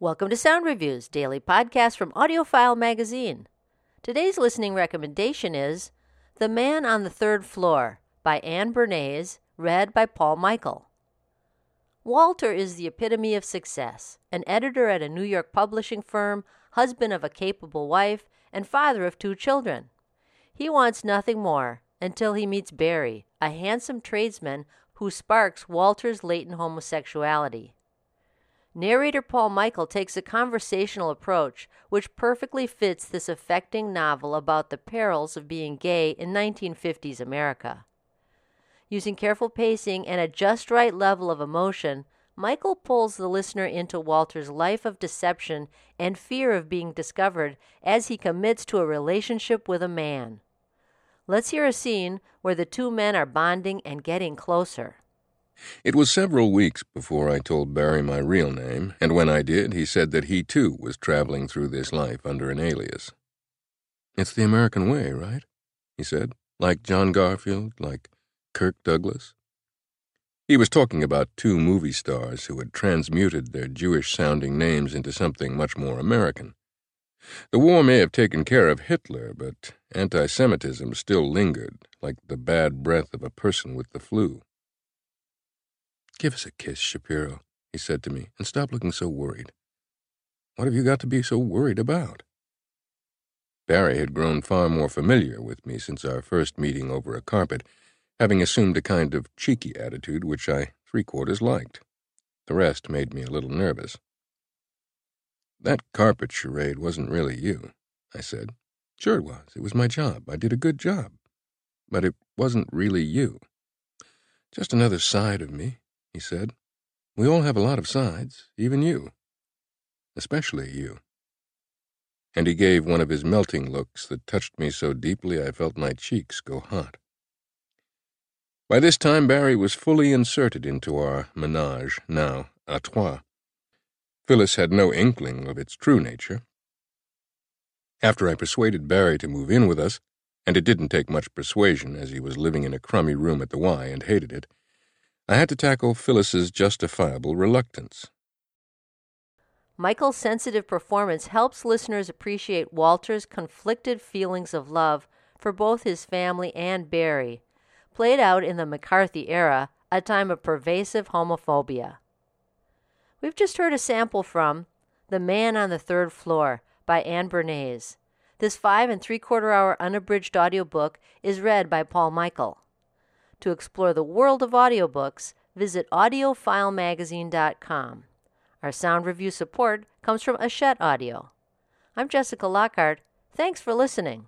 Welcome to Sound Reviews, daily podcast from AudioFile magazine. Today's listening recommendation is The Man on the Third Floor by Anne Bernays, read by Paul Michael. Walter is the epitome of success, an editor at a New York publishing firm, husband of a capable wife, and father of two children. He wants nothing more until he meets Barry, a handsome tradesman who sparks Walter's latent homosexuality. Narrator Paul Michael takes a conversational approach which perfectly fits this affecting novel about the perils of being gay in 1950s America. Using careful pacing and a just right level of emotion, Michael pulls the listener into Walter's life of deception and fear of being discovered as he commits to a relationship with a man. Let's hear a scene where the two men are bonding and getting closer. It was several weeks before I told Barry my real name, and when I did, he said that he too was traveling through this life under an alias. It's the American way, right? He said. Like John Garfield, like Kirk Douglas. He was talking about two movie stars who had transmuted their Jewish sounding names into something much more American. The war may have taken care of Hitler, but anti Semitism still lingered, like the bad breath of a person with the flu. Give us a kiss, Shapiro, he said to me, and stop looking so worried. What have you got to be so worried about? Barry had grown far more familiar with me since our first meeting over a carpet having assumed a kind of cheeky attitude which I three quarters liked. The rest made me a little nervous. That carpet charade wasn't really you, I said. Sure it was. It was my job. I did a good job. But it wasn't really you. Just another side of me, he said. We all have a lot of sides, even you. Especially you. And he gave one of his melting looks that touched me so deeply I felt my cheeks go hot. By this time, Barry was fully inserted into our menage, now à trois. Phyllis had no inkling of its true nature. After I persuaded Barry to move in with us, and it didn't take much persuasion as he was living in a crummy room at the Y and hated it, I had to tackle Phyllis's justifiable reluctance. Michael's sensitive performance helps listeners appreciate Walter's conflicted feelings of love for both his family and Barry played out in the McCarthy era, a time of pervasive homophobia. We've just heard a sample from The Man on the Third Floor by Anne Bernays. This five and three quarter hour unabridged audiobook is read by Paul Michael. To explore the world of audiobooks, visit audiofilemagazine.com. Our sound review support comes from Hachette Audio. I'm Jessica Lockhart. Thanks for listening.